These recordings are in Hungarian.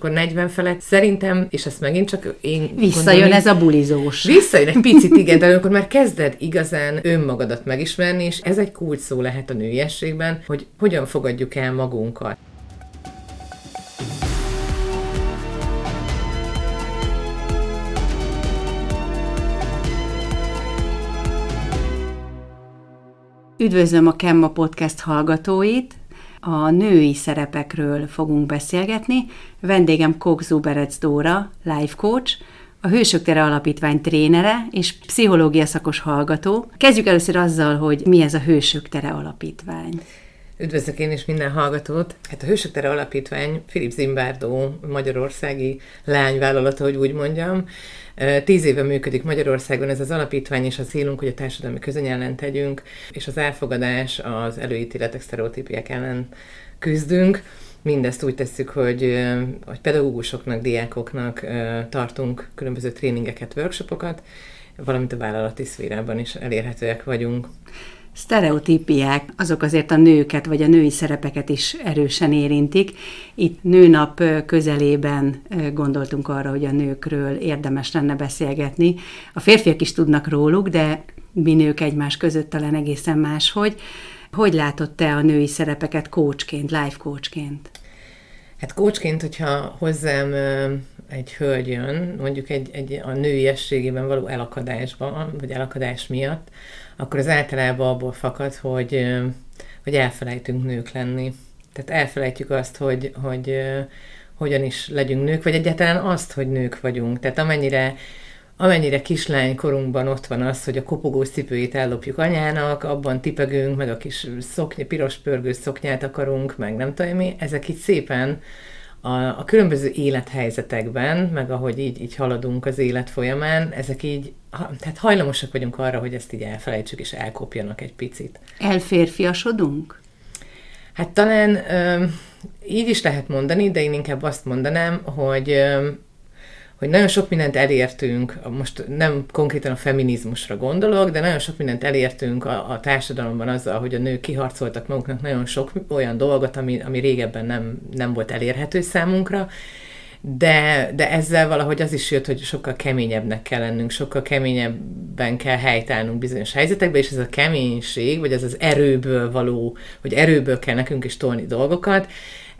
akkor 40 felett szerintem, és ezt megint csak én Visszajön gondolom, ez a bulizós. Visszajön egy picit, igen, de amikor már kezded igazán önmagadat megismerni, és ez egy kulcs szó lehet a nőiességben, hogy hogyan fogadjuk el magunkat. Üdvözlöm a Kemma Podcast hallgatóit! A női szerepekről fogunk beszélgetni. Vendégem Kok Zuberec Dóra, life coach, a Hősök Tere Alapítvány trénere és pszichológia szakos hallgató. Kezdjük először azzal, hogy mi ez a Hősök Tere Alapítvány. Üdvözlök én is minden hallgatót! Hát a Hősök Tere Alapítvány Filip Zimbardo magyarországi lányvállalata, hogy úgy mondjam. Tíz éve működik Magyarországon ez az alapítvány, és a célunk, hogy a társadalmi közöny ellen tegyünk, és az elfogadás, az előítéletek, sztereotípiák ellen küzdünk. Mindezt úgy tesszük, hogy, hogy pedagógusoknak, diákoknak tartunk különböző tréningeket, workshopokat, valamint a vállalati szférában is elérhetőek vagyunk sztereotípiák, azok azért a nőket vagy a női szerepeket is erősen érintik. Itt nőnap közelében gondoltunk arra, hogy a nőkről érdemes lenne beszélgetni. A férfiak is tudnak róluk, de mi nők egymás között talán egészen máshogy. Hogy látod te a női szerepeket coachként, life coachként? Hát coachként, hogyha hozzám egy hölgy jön, mondjuk egy, egy a nőiességében való elakadásban, vagy elakadás miatt, akkor az általában abból fakad, hogy, hogy elfelejtünk nők lenni. Tehát elfelejtjük azt, hogy, hogy hogyan is legyünk nők, vagy egyáltalán azt, hogy nők vagyunk. Tehát amennyire amennyire kislány korunkban ott van az, hogy a kopogós cipőjét ellopjuk anyának, abban tipegünk, meg a kis szoknya, piros pörgős szoknyát akarunk, meg nem tudom mi, ezek itt szépen a, a különböző élethelyzetekben, meg ahogy így, így haladunk az élet folyamán, ezek így, ha, tehát hajlamosak vagyunk arra, hogy ezt így elfelejtsük és elkopjanak egy picit. Elférfiasodunk? Hát talán ö, így is lehet mondani, de én inkább azt mondanám, hogy ö, hogy nagyon sok mindent elértünk, most nem konkrétan a feminizmusra gondolok, de nagyon sok mindent elértünk a, a társadalomban azzal, hogy a nők kiharcoltak maguknak nagyon sok olyan dolgot, ami, ami régebben nem, nem volt elérhető számunkra, de, de ezzel valahogy az is jött, hogy sokkal keményebbnek kell lennünk, sokkal keményebben kell helytállnunk bizonyos helyzetekbe, és ez a keménység, vagy ez az erőből való, hogy erőből kell nekünk is tolni dolgokat,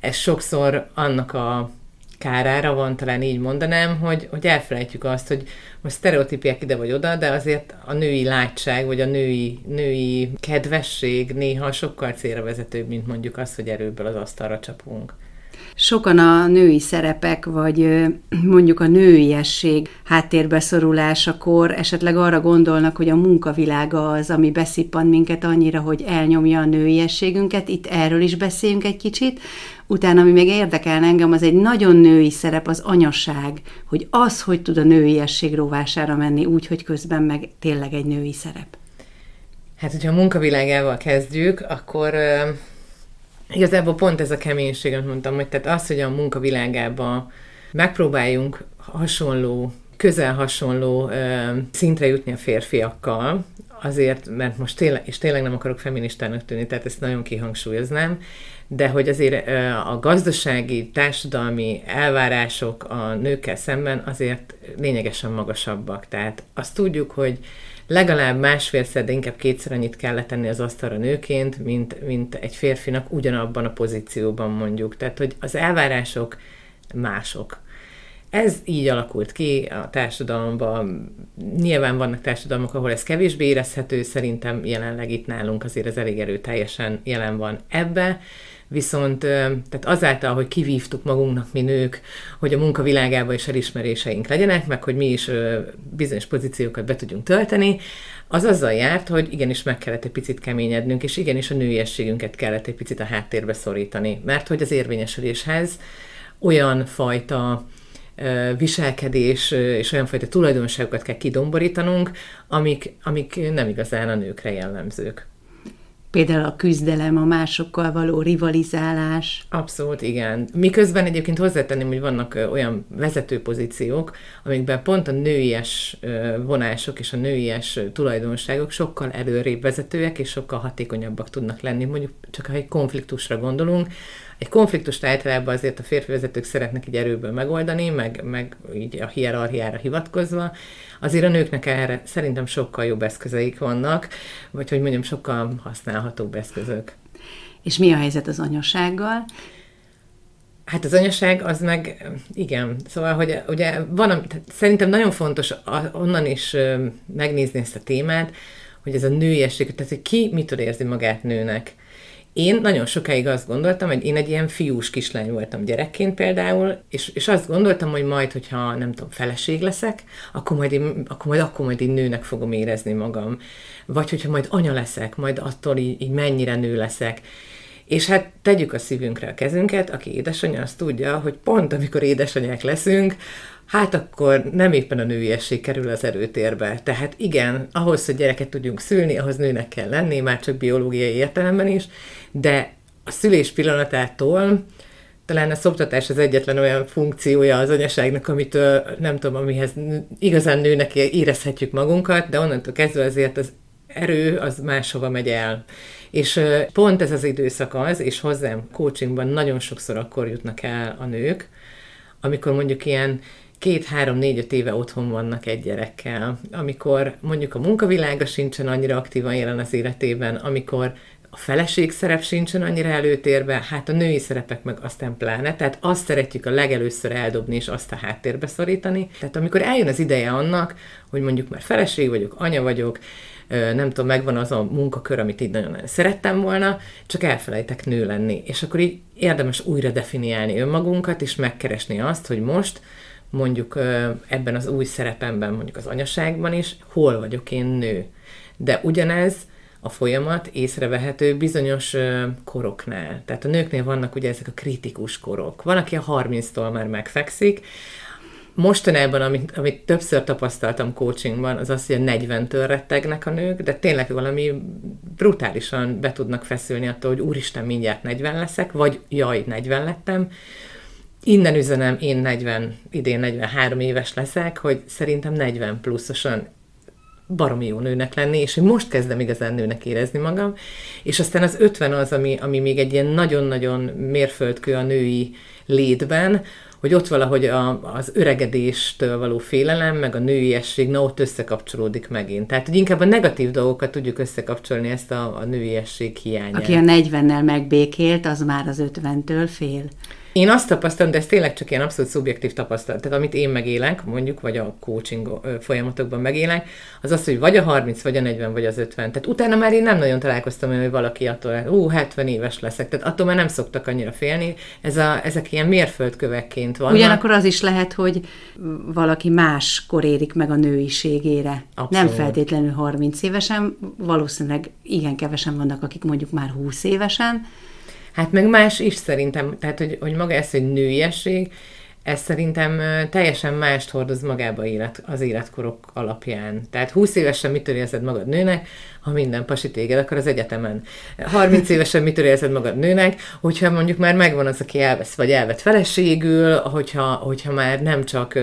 ez sokszor annak a kárára van, talán így mondanám, hogy, hogy elfelejtjük azt, hogy most sztereotípiák ide vagy oda, de azért a női látság, vagy a női, női kedvesség néha sokkal célra vezetőbb, mint mondjuk az, hogy erőből az asztalra csapunk. Sokan a női szerepek, vagy mondjuk a nőiesség háttérbeszorulásakor esetleg arra gondolnak, hogy a munkavilága az, ami beszippan minket annyira, hogy elnyomja a nőiességünket. Itt erről is beszéljünk egy kicsit. Utána, ami még érdekel engem, az egy nagyon női szerep, az anyaság, hogy az, hogy tud a nőiesség rovására menni, úgy, hogy közben meg tényleg egy női szerep. Hát, hogyha a munkavilágával kezdjük, akkor Igazából pont ez a keménység, amit mondtam, hogy tehát az, hogy a munkavilágába megpróbáljunk hasonló, közel hasonló ö, szintre jutni a férfiakkal, azért, mert most tényleg, és tényleg nem akarok feministának tűnni, tehát ezt nagyon kihangsúlyoznám, de hogy azért a gazdasági, társadalmi elvárások a nőkkel szemben azért lényegesen magasabbak. Tehát azt tudjuk, hogy legalább másfélszer, de inkább kétszer annyit kell letenni az asztalra nőként, mint, mint egy férfinak ugyanabban a pozícióban mondjuk. Tehát, hogy az elvárások mások. Ez így alakult ki a társadalomban. Nyilván vannak társadalmak, ahol ez kevésbé érezhető, szerintem jelenleg itt nálunk azért ez elég erőteljesen jelen van ebbe. Viszont tehát azáltal, hogy kivívtuk magunknak mi nők, hogy a munkavilágában is elismeréseink legyenek, meg hogy mi is bizonyos pozíciókat be tudjunk tölteni, az azzal járt, hogy igenis meg kellett egy picit keményednünk, és igenis a nőiességünket kellett egy picit a háttérbe szorítani. Mert hogy az érvényesüléshez olyan fajta viselkedés és olyan fajta tulajdonságokat kell kidomborítanunk, amik, amik nem igazán a nőkre jellemzők. Például a küzdelem, a másokkal való rivalizálás. Abszolút, igen. Miközben egyébként hozzátenném, hogy vannak olyan vezető pozíciók, amikben pont a nőies vonások és a nőies tulajdonságok sokkal előrébb vezetőek és sokkal hatékonyabbak tudnak lenni. Mondjuk csak ha egy konfliktusra gondolunk, Egy konfliktust általában azért a férfi vezetők szeretnek így erőből megoldani, meg, meg így a hierarchiára hivatkozva. Azért a nőknek erre szerintem sokkal jobb eszközeik vannak, vagy hogy mondjam, sokkal használhatóbb eszközök. És mi a helyzet az anyasággal? Hát az anyaság az meg, igen, szóval, hogy ugye van, szerintem nagyon fontos onnan is megnézni ezt a témát, hogy ez a nőiesség, tehát hogy ki mitől érzi magát nőnek. Én nagyon sokáig azt gondoltam, hogy én egy ilyen fiús kislány voltam gyerekként például, és, és azt gondoltam, hogy majd, hogyha nem tudom, feleség leszek, akkor majd, én, akkor majd, akkor majd én nőnek fogom érezni magam. Vagy hogyha majd anya leszek, majd attól így, így mennyire nő leszek. És hát tegyük a szívünkre a kezünket, aki édesanyja, azt tudja, hogy pont amikor édesanyák leszünk, hát akkor nem éppen a nőiesség kerül az erőtérbe. Tehát igen, ahhoz, hogy gyereket tudjunk szülni, ahhoz nőnek kell lenni, már csak biológiai értelemben is, de a szülés pillanatától talán a szoptatás az egyetlen olyan funkciója az anyaságnak, amitől nem tudom, amihez igazán nőnek érezhetjük magunkat, de onnantól kezdve azért az erő az máshova megy el. És pont ez az időszak az, és hozzám coachingban nagyon sokszor akkor jutnak el a nők, amikor mondjuk ilyen két, három, négy, öt éve otthon vannak egy gyerekkel, amikor mondjuk a munkavilága sincsen annyira aktívan jelen az életében, amikor a feleség szerep sincsen annyira előtérbe, hát a női szerepek meg aztán pláne, tehát azt szeretjük a legelőször eldobni, és azt a háttérbe szorítani. Tehát amikor eljön az ideje annak, hogy mondjuk már feleség vagyok, anya vagyok, nem tudom, megvan az a munkakör, amit így nagyon szerettem volna, csak elfelejtek nő lenni. És akkor így érdemes újra definiálni önmagunkat, és megkeresni azt, hogy most mondjuk ebben az új szerepemben, mondjuk az anyaságban is, hol vagyok én nő. De ugyanez a folyamat észrevehető bizonyos koroknál. Tehát a nőknél vannak ugye ezek a kritikus korok. Van, aki a 30-tól már megfekszik, mostanában, amit, amit többször tapasztaltam coachingban, az az, hogy a 40-től rettegnek a nők, de tényleg valami brutálisan be tudnak feszülni attól, hogy úristen, mindjárt 40 leszek, vagy jaj, 40 lettem. Innen üzenem, én 40, idén 43 éves leszek, hogy szerintem 40 pluszosan baromi jó nőnek lenni, és hogy most kezdem igazán nőnek érezni magam, és aztán az 50 az, ami, ami még egy ilyen nagyon-nagyon mérföldkő a női létben, hogy ott valahogy a, az öregedéstől való félelem, meg a nőiesség, na ott összekapcsolódik megint. Tehát, hogy inkább a negatív dolgokat tudjuk összekapcsolni ezt a, a nőiesség hiányát. Aki a 40-nel megbékélt, az már az 50-től fél. Én azt tapasztalom, de ez tényleg csak ilyen abszolút szubjektív tapasztalat, tehát amit én megélek, mondjuk, vagy a coaching folyamatokban megélek, az az, hogy vagy a 30, vagy a 40, vagy az 50. Tehát utána már én nem nagyon találkoztam hogy valaki attól, ú, 70 éves leszek, tehát attól már nem szoktak annyira félni. Ez a, ezek ilyen mérföldkövekként vannak. Ugyanakkor az is lehet, hogy valaki máskor érik meg a nőiségére. Abszolút. Nem feltétlenül 30 évesen, valószínűleg igen kevesen vannak, akik mondjuk már 20 évesen, Hát meg más is szerintem, tehát hogy, hogy maga ez egy nőiesség, ez szerintem teljesen mást hordoz magába élet, az életkorok alapján. Tehát 20 évesen mitől érzed magad nőnek, ha minden pasi téged, akkor az egyetemen. 30 évesen mitől érzed magad nőnek, hogyha mondjuk már megvan az, aki elvesz, vagy elvet feleségül, hogyha, hogyha már nem csak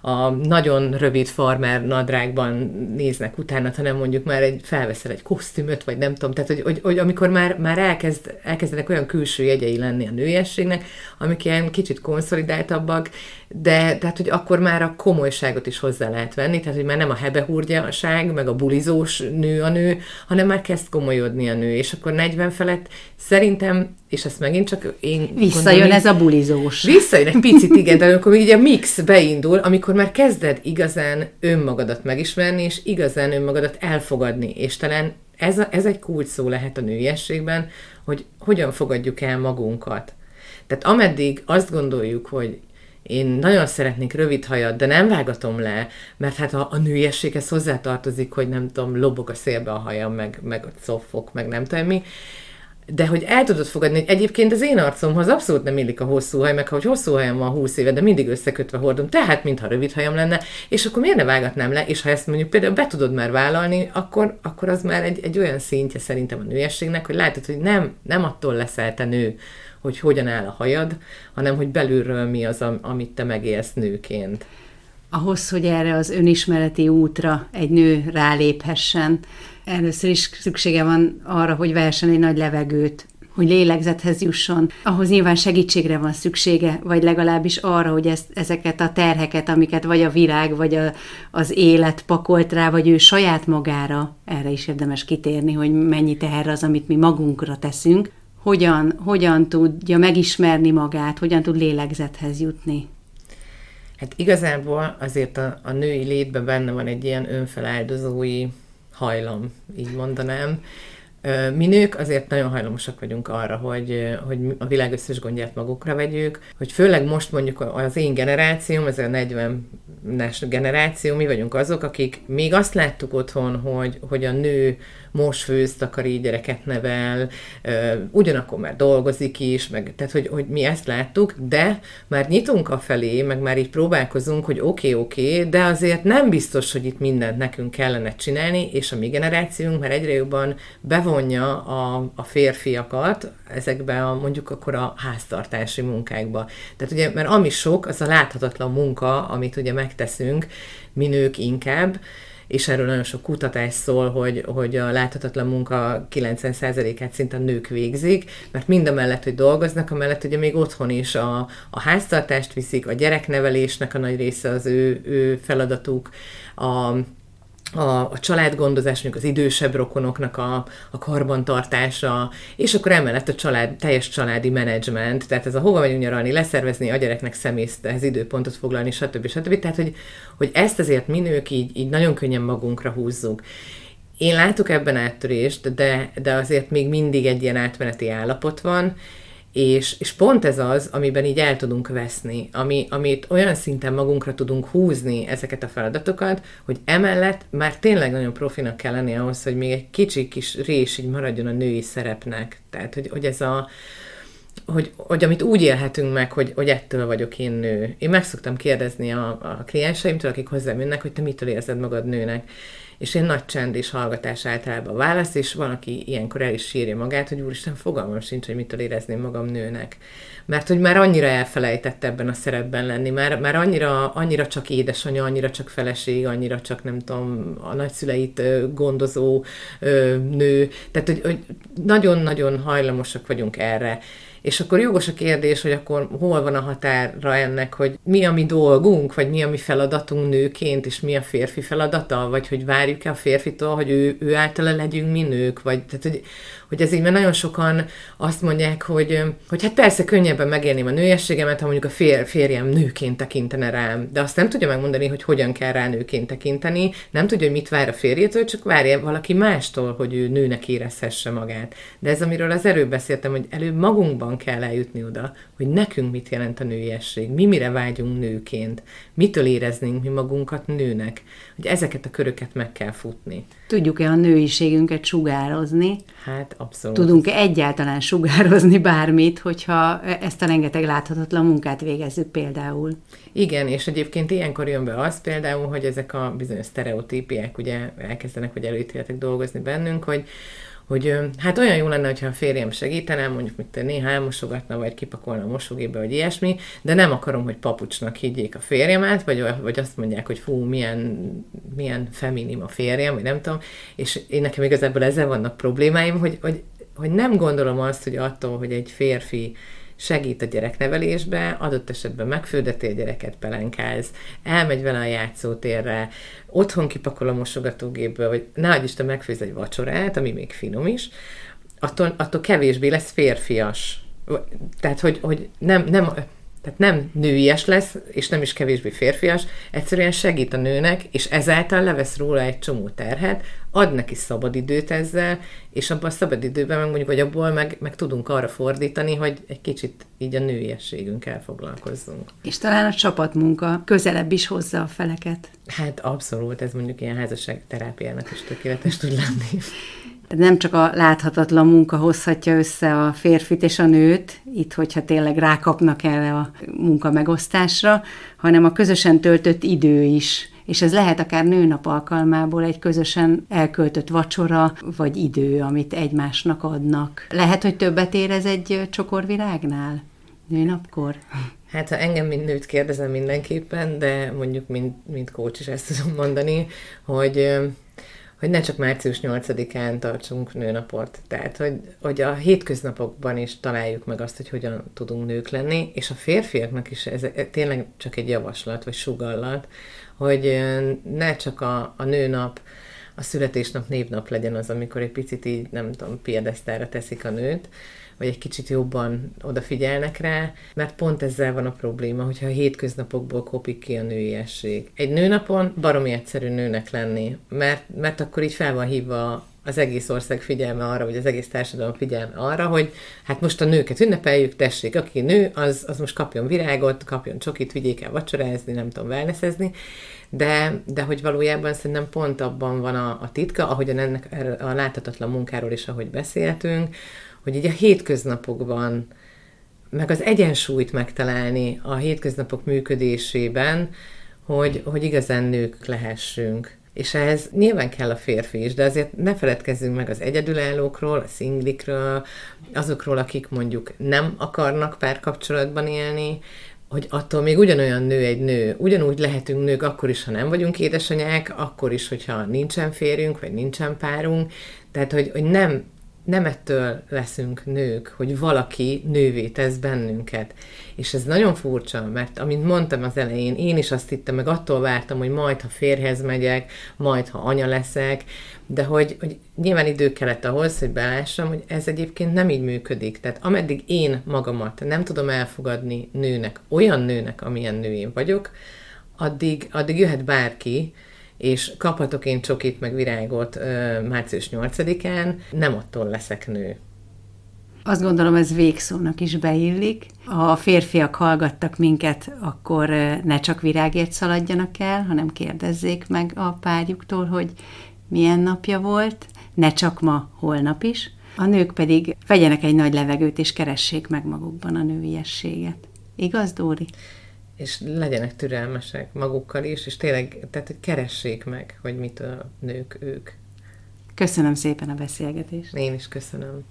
a nagyon rövid farmer nadrágban néznek utána, hanem mondjuk már egy, felveszel egy kosztümöt, vagy nem tudom, tehát hogy, hogy, hogy amikor már, már elkezd, elkezdenek olyan külső jegyei lenni a nőiességnek, amik ilyen kicsit konszolidáltabbak, de tehát, hogy akkor már a komolyságot is hozzá lehet venni, tehát, hogy már nem a hebehúrgyaság, meg a bulizós nő a nő, hanem már kezd komolyodni a nő, és akkor 40 felett szerintem, és ezt megint csak én Visszajön gondolom, ez a bulizós. Visszajön egy picit, igen, de amikor így a mix beindul, amikor már kezded igazán önmagadat megismerni, és igazán önmagadat elfogadni, és talán ez, a, ez egy kulcs szó lehet a nőiességben, hogy hogyan fogadjuk el magunkat. Tehát ameddig azt gondoljuk, hogy én nagyon szeretnék rövid hajat, de nem vágatom le, mert hát a, a nőiességhez hozzátartozik, hogy nem tudom, lobog a szélbe a hajam, meg, meg a coffok, meg nem tudom mi. De hogy el tudod fogadni, hogy egyébként az én arcomhoz abszolút nem illik a hosszú haj, meg hogy hosszú hajam van 20 éve, de mindig összekötve hordom, tehát mintha rövid hajam lenne, és akkor miért ne vágatnám le, és ha ezt mondjuk például be tudod már vállalni, akkor, akkor az már egy, egy olyan szintje szerintem a nőiességnek, hogy látod, hogy nem, nem attól leszel te nő, hogy hogyan áll a hajad, hanem hogy belülről mi az, amit te megélsz nőként. Ahhoz, hogy erre az önismereti útra egy nő ráléphessen, először is szüksége van arra, hogy vehessen egy nagy levegőt hogy lélegzethez jusson. Ahhoz nyilván segítségre van szüksége, vagy legalábbis arra, hogy ezt, ezeket a terheket, amiket vagy a világ, vagy a, az élet pakolt rá, vagy ő saját magára, erre is érdemes kitérni, hogy mennyi teher az, amit mi magunkra teszünk, hogyan, hogyan tudja megismerni magát, hogyan tud lélegzethez jutni. Hát igazából azért a, a női létben benne van egy ilyen önfeláldozói hajlam, így mondanám. Mi nők azért nagyon hajlamosak vagyunk arra, hogy, hogy a világ összes gondját magukra vegyük, hogy főleg most mondjuk az én generációm, ez a 40-es generáció, mi vagyunk azok, akik még azt láttuk otthon, hogy, hogy a nő most főz, takarít, gyereket nevel, ugyanakkor már dolgozik is, meg, tehát hogy, hogy mi ezt láttuk, de már nyitunk a felé, meg már így próbálkozunk, hogy oké, okay, oké, okay, de azért nem biztos, hogy itt mindent nekünk kellene csinálni, és a mi generációnk már egyre jobban bevonja a, a férfiakat ezekbe a mondjuk akkor a háztartási munkákba. Tehát ugye, mert ami sok, az a láthatatlan munka, amit ugye megteszünk, mi nők inkább, és erről nagyon sok kutatás szól, hogy, hogy a láthatatlan munka 90%-át szinte a nők végzik, mert mind a mellett, hogy dolgoznak, amellett ugye még otthon is a, a háztartást viszik, a gyereknevelésnek a nagy része az ő, ő feladatuk, a, a, a családgondozás, mondjuk az idősebb rokonoknak a, a karbantartása, és akkor emellett a család, teljes családi menedzsment, tehát ez a hova megyünk nyaralni, leszervezni a gyereknek szemészhez időpontot foglalni, stb. stb. Tehát, hogy, hogy ezt azért mi nők így, így nagyon könnyen magunkra húzzuk. Én látok ebben áttörést, de, de azért még mindig egy ilyen átmeneti állapot van, és, és pont ez az, amiben így el tudunk veszni, ami, amit olyan szinten magunkra tudunk húzni ezeket a feladatokat, hogy emellett már tényleg nagyon profinak kell lenni ahhoz, hogy még egy kicsi kis rés így maradjon a női szerepnek. Tehát, hogy, hogy ez a, hogy, hogy amit úgy élhetünk meg, hogy, hogy ettől vagyok én nő. Én meg szoktam kérdezni a, a klienseimtől, akik hozzám jönnek, hogy te mitől érzed magad nőnek és én nagy csend és hallgatás általában válasz, és van, aki ilyenkor el is sírja magát, hogy úristen, fogalmam sincs, hogy mitől érezném magam nőnek. Mert hogy már annyira elfelejtett ebben a szerepben lenni, már, már annyira, annyira csak édesanyja, annyira csak feleség, annyira csak nem tudom, a nagyszüleit gondozó nő. Tehát, hogy, hogy nagyon-nagyon hajlamosak vagyunk erre. És akkor jogos a kérdés, hogy akkor hol van a határa ennek, hogy mi a mi dolgunk, vagy mi a mi feladatunk nőként, és mi a férfi feladata, vagy hogy várjuk-e a férfitől, hogy ő, ő általa legyünk mi nők, vagy tehát, hogy, hogy ez így, mert nagyon sokan azt mondják, hogy, hogy hát persze könnyebben megélném a nőiességemet, ha mondjuk a fér, férjem nőként tekintene rám, de azt nem tudja megmondani, hogy hogyan kell rá nőként tekinteni, nem tudja, hogy mit vár a férjétől, csak várja valaki mástól, hogy ő nőnek érezhesse magát. De ez, amiről az erőbb beszéltem, hogy előbb magunkban kell eljutni oda, hogy nekünk mit jelent a nőiesség, mi mire vágyunk nőként, mitől éreznénk mi magunkat nőnek, hogy ezeket a köröket meg kell futni. Tudjuk-e a nőiségünket sugározni? Hát abszolút. Tudunk-e egyáltalán sugározni bármit, hogyha ezt a rengeteg láthatatlan munkát végezzük például? Igen, és egyébként ilyenkor jön be az például, hogy ezek a bizonyos sztereotípiák ugye elkezdenek, vagy előítéletek dolgozni bennünk, hogy hogy hát olyan jó lenne, hogyha a férjem segítene, mondjuk mit néha elmosogatna, vagy kipakolna a mosógépbe, vagy ilyesmi, de nem akarom, hogy papucsnak higgyék a férjemet, vagy, vagy azt mondják, hogy fú, milyen, milyen feminim a férjem, vagy nem tudom, és én nekem igazából ezzel vannak problémáim, hogy, hogy, hogy nem gondolom azt, hogy attól, hogy egy férfi segít a gyereknevelésbe, adott esetben megfürdeti a gyereket, pelenkáz, elmegy vele a játszótérre, otthon kipakol a mosogatógépből, vagy ne Isten megfőz egy vacsorát, ami még finom is, attól, attól kevésbé lesz férfias. Tehát, hogy, hogy nem, nem, tehát nem nőies lesz, és nem is kevésbé férfias, egyszerűen segít a nőnek, és ezáltal levesz róla egy csomó terhet, ad neki szabadidőt ezzel, és abban a szabadidőben meg mondjuk, vagy abból meg, meg tudunk arra fordítani, hogy egy kicsit így a nőiességünkkel foglalkozzunk. És talán a csapatmunka közelebb is hozza a feleket. Hát abszolút, ez mondjuk ilyen házasság terápiának is tökéletes tud lenni nem csak a láthatatlan munka hozhatja össze a férfit és a nőt, itt, hogyha tényleg rákapnak erre a munka megosztásra, hanem a közösen töltött idő is. És ez lehet akár nőnap alkalmából egy közösen elköltött vacsora, vagy idő, amit egymásnak adnak. Lehet, hogy többet érez egy csokorvirágnál? Nőnapkor? Hát ha engem, mint nőt kérdezem mindenképpen, de mondjuk mint, mint coach is ezt tudom mondani, hogy hogy ne csak március 8-án tartsunk nőnapot. Tehát, hogy, hogy a hétköznapokban is találjuk meg azt, hogy hogyan tudunk nők lenni, és a férfiaknak is ez tényleg csak egy javaslat, vagy sugallat, hogy ne csak a, a nőnap, a születésnap, névnap legyen az, amikor egy picit így, nem tudom, piedesztára teszik a nőt, vagy egy kicsit jobban odafigyelnek rá, mert pont ezzel van a probléma, hogyha a hétköznapokból kopik ki a nőiesség. Egy nőnapon baromi egyszerű nőnek lenni, mert, mert akkor így fel van hívva az egész ország figyelme arra, vagy az egész társadalom figyelme arra, hogy hát most a nőket ünnepeljük, tessék, aki nő, az, az most kapjon virágot, kapjon csokit, vigyék el vacsorázni, nem tudom, wellnessezni, de, de hogy valójában szerintem pont abban van a, a titka, ahogyan ennek a láthatatlan munkáról is, ahogy beszéltünk, hogy így a hétköznapokban, meg az egyensúlyt megtalálni a hétköznapok működésében, hogy, hogy igazán nők lehessünk. És ehhez nyilván kell a férfi is, de azért ne feledkezzünk meg az egyedülállókról, a szinglikről, azokról, akik mondjuk nem akarnak párkapcsolatban élni, hogy attól még ugyanolyan nő egy nő, ugyanúgy lehetünk nők akkor is, ha nem vagyunk édesanyák, akkor is, hogyha nincsen férjünk, vagy nincsen párunk, tehát, hogy, hogy nem nem ettől leszünk nők, hogy valaki nővé tesz bennünket. És ez nagyon furcsa, mert amint mondtam az elején, én is azt hittem, meg attól vártam, hogy majd, ha férhez megyek, majd, ha anya leszek, de hogy, hogy nyilván idő kellett ahhoz, hogy belássam, hogy ez egyébként nem így működik. Tehát ameddig én magamat nem tudom elfogadni nőnek, olyan nőnek, amilyen nő én vagyok, addig, addig jöhet bárki, és kaphatok én csokit meg virágot ö, március 8-án, nem attól leszek nő. Azt gondolom, ez végszónak is beillik. Ha a férfiak hallgattak minket, akkor ne csak virágért szaladjanak el, hanem kérdezzék meg a párjuktól, hogy milyen napja volt, ne csak ma, holnap is. A nők pedig vegyenek egy nagy levegőt, és keressék meg magukban a nőiességet. Igaz, Dóri? És legyenek türelmesek magukkal is, és tényleg, tehát hogy keressék meg, hogy mitől nők ők. Köszönöm szépen a beszélgetést. Én is köszönöm.